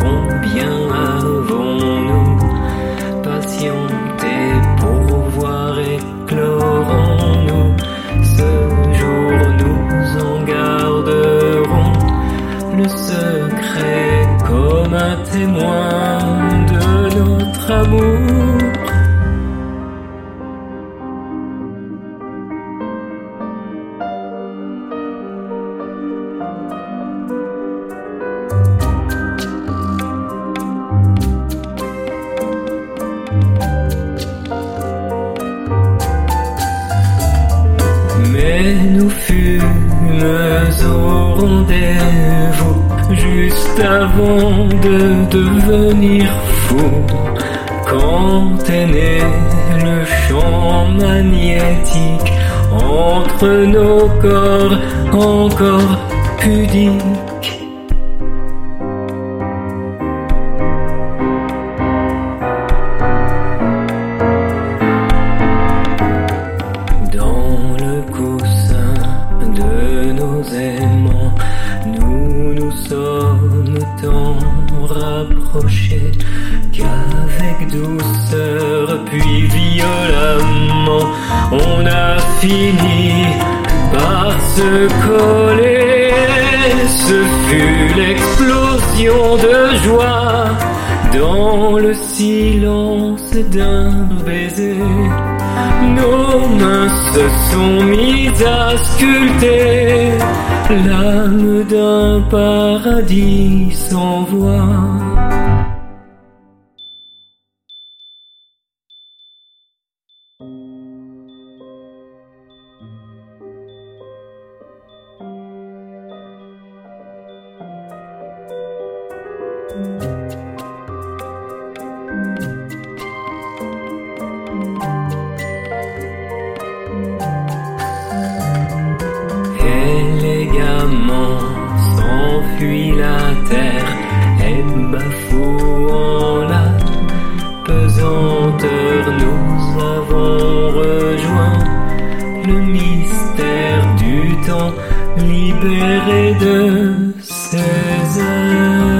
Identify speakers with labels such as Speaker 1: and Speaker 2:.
Speaker 1: Combien avons-nous patienté pour voir éclorons-nous Ce jour nous en garderons le secret comme un témoin de notre amour. Mais nous fûmes au rendez-vous juste avant de devenir fous. Quand est né le champ magnétique entre nos corps encore pudiques. Qu'avec douceur puis violemment, on a fini par se coller. Ce fut l'explosion de joie dans le silence d'un baiser. Nos mains se sont mises à sculpter l'âme d'un paradis sans voix. S'enfuit la terre et bafouant la pesanteur, nous avons rejoint le mystère du temps libéré de ses heures.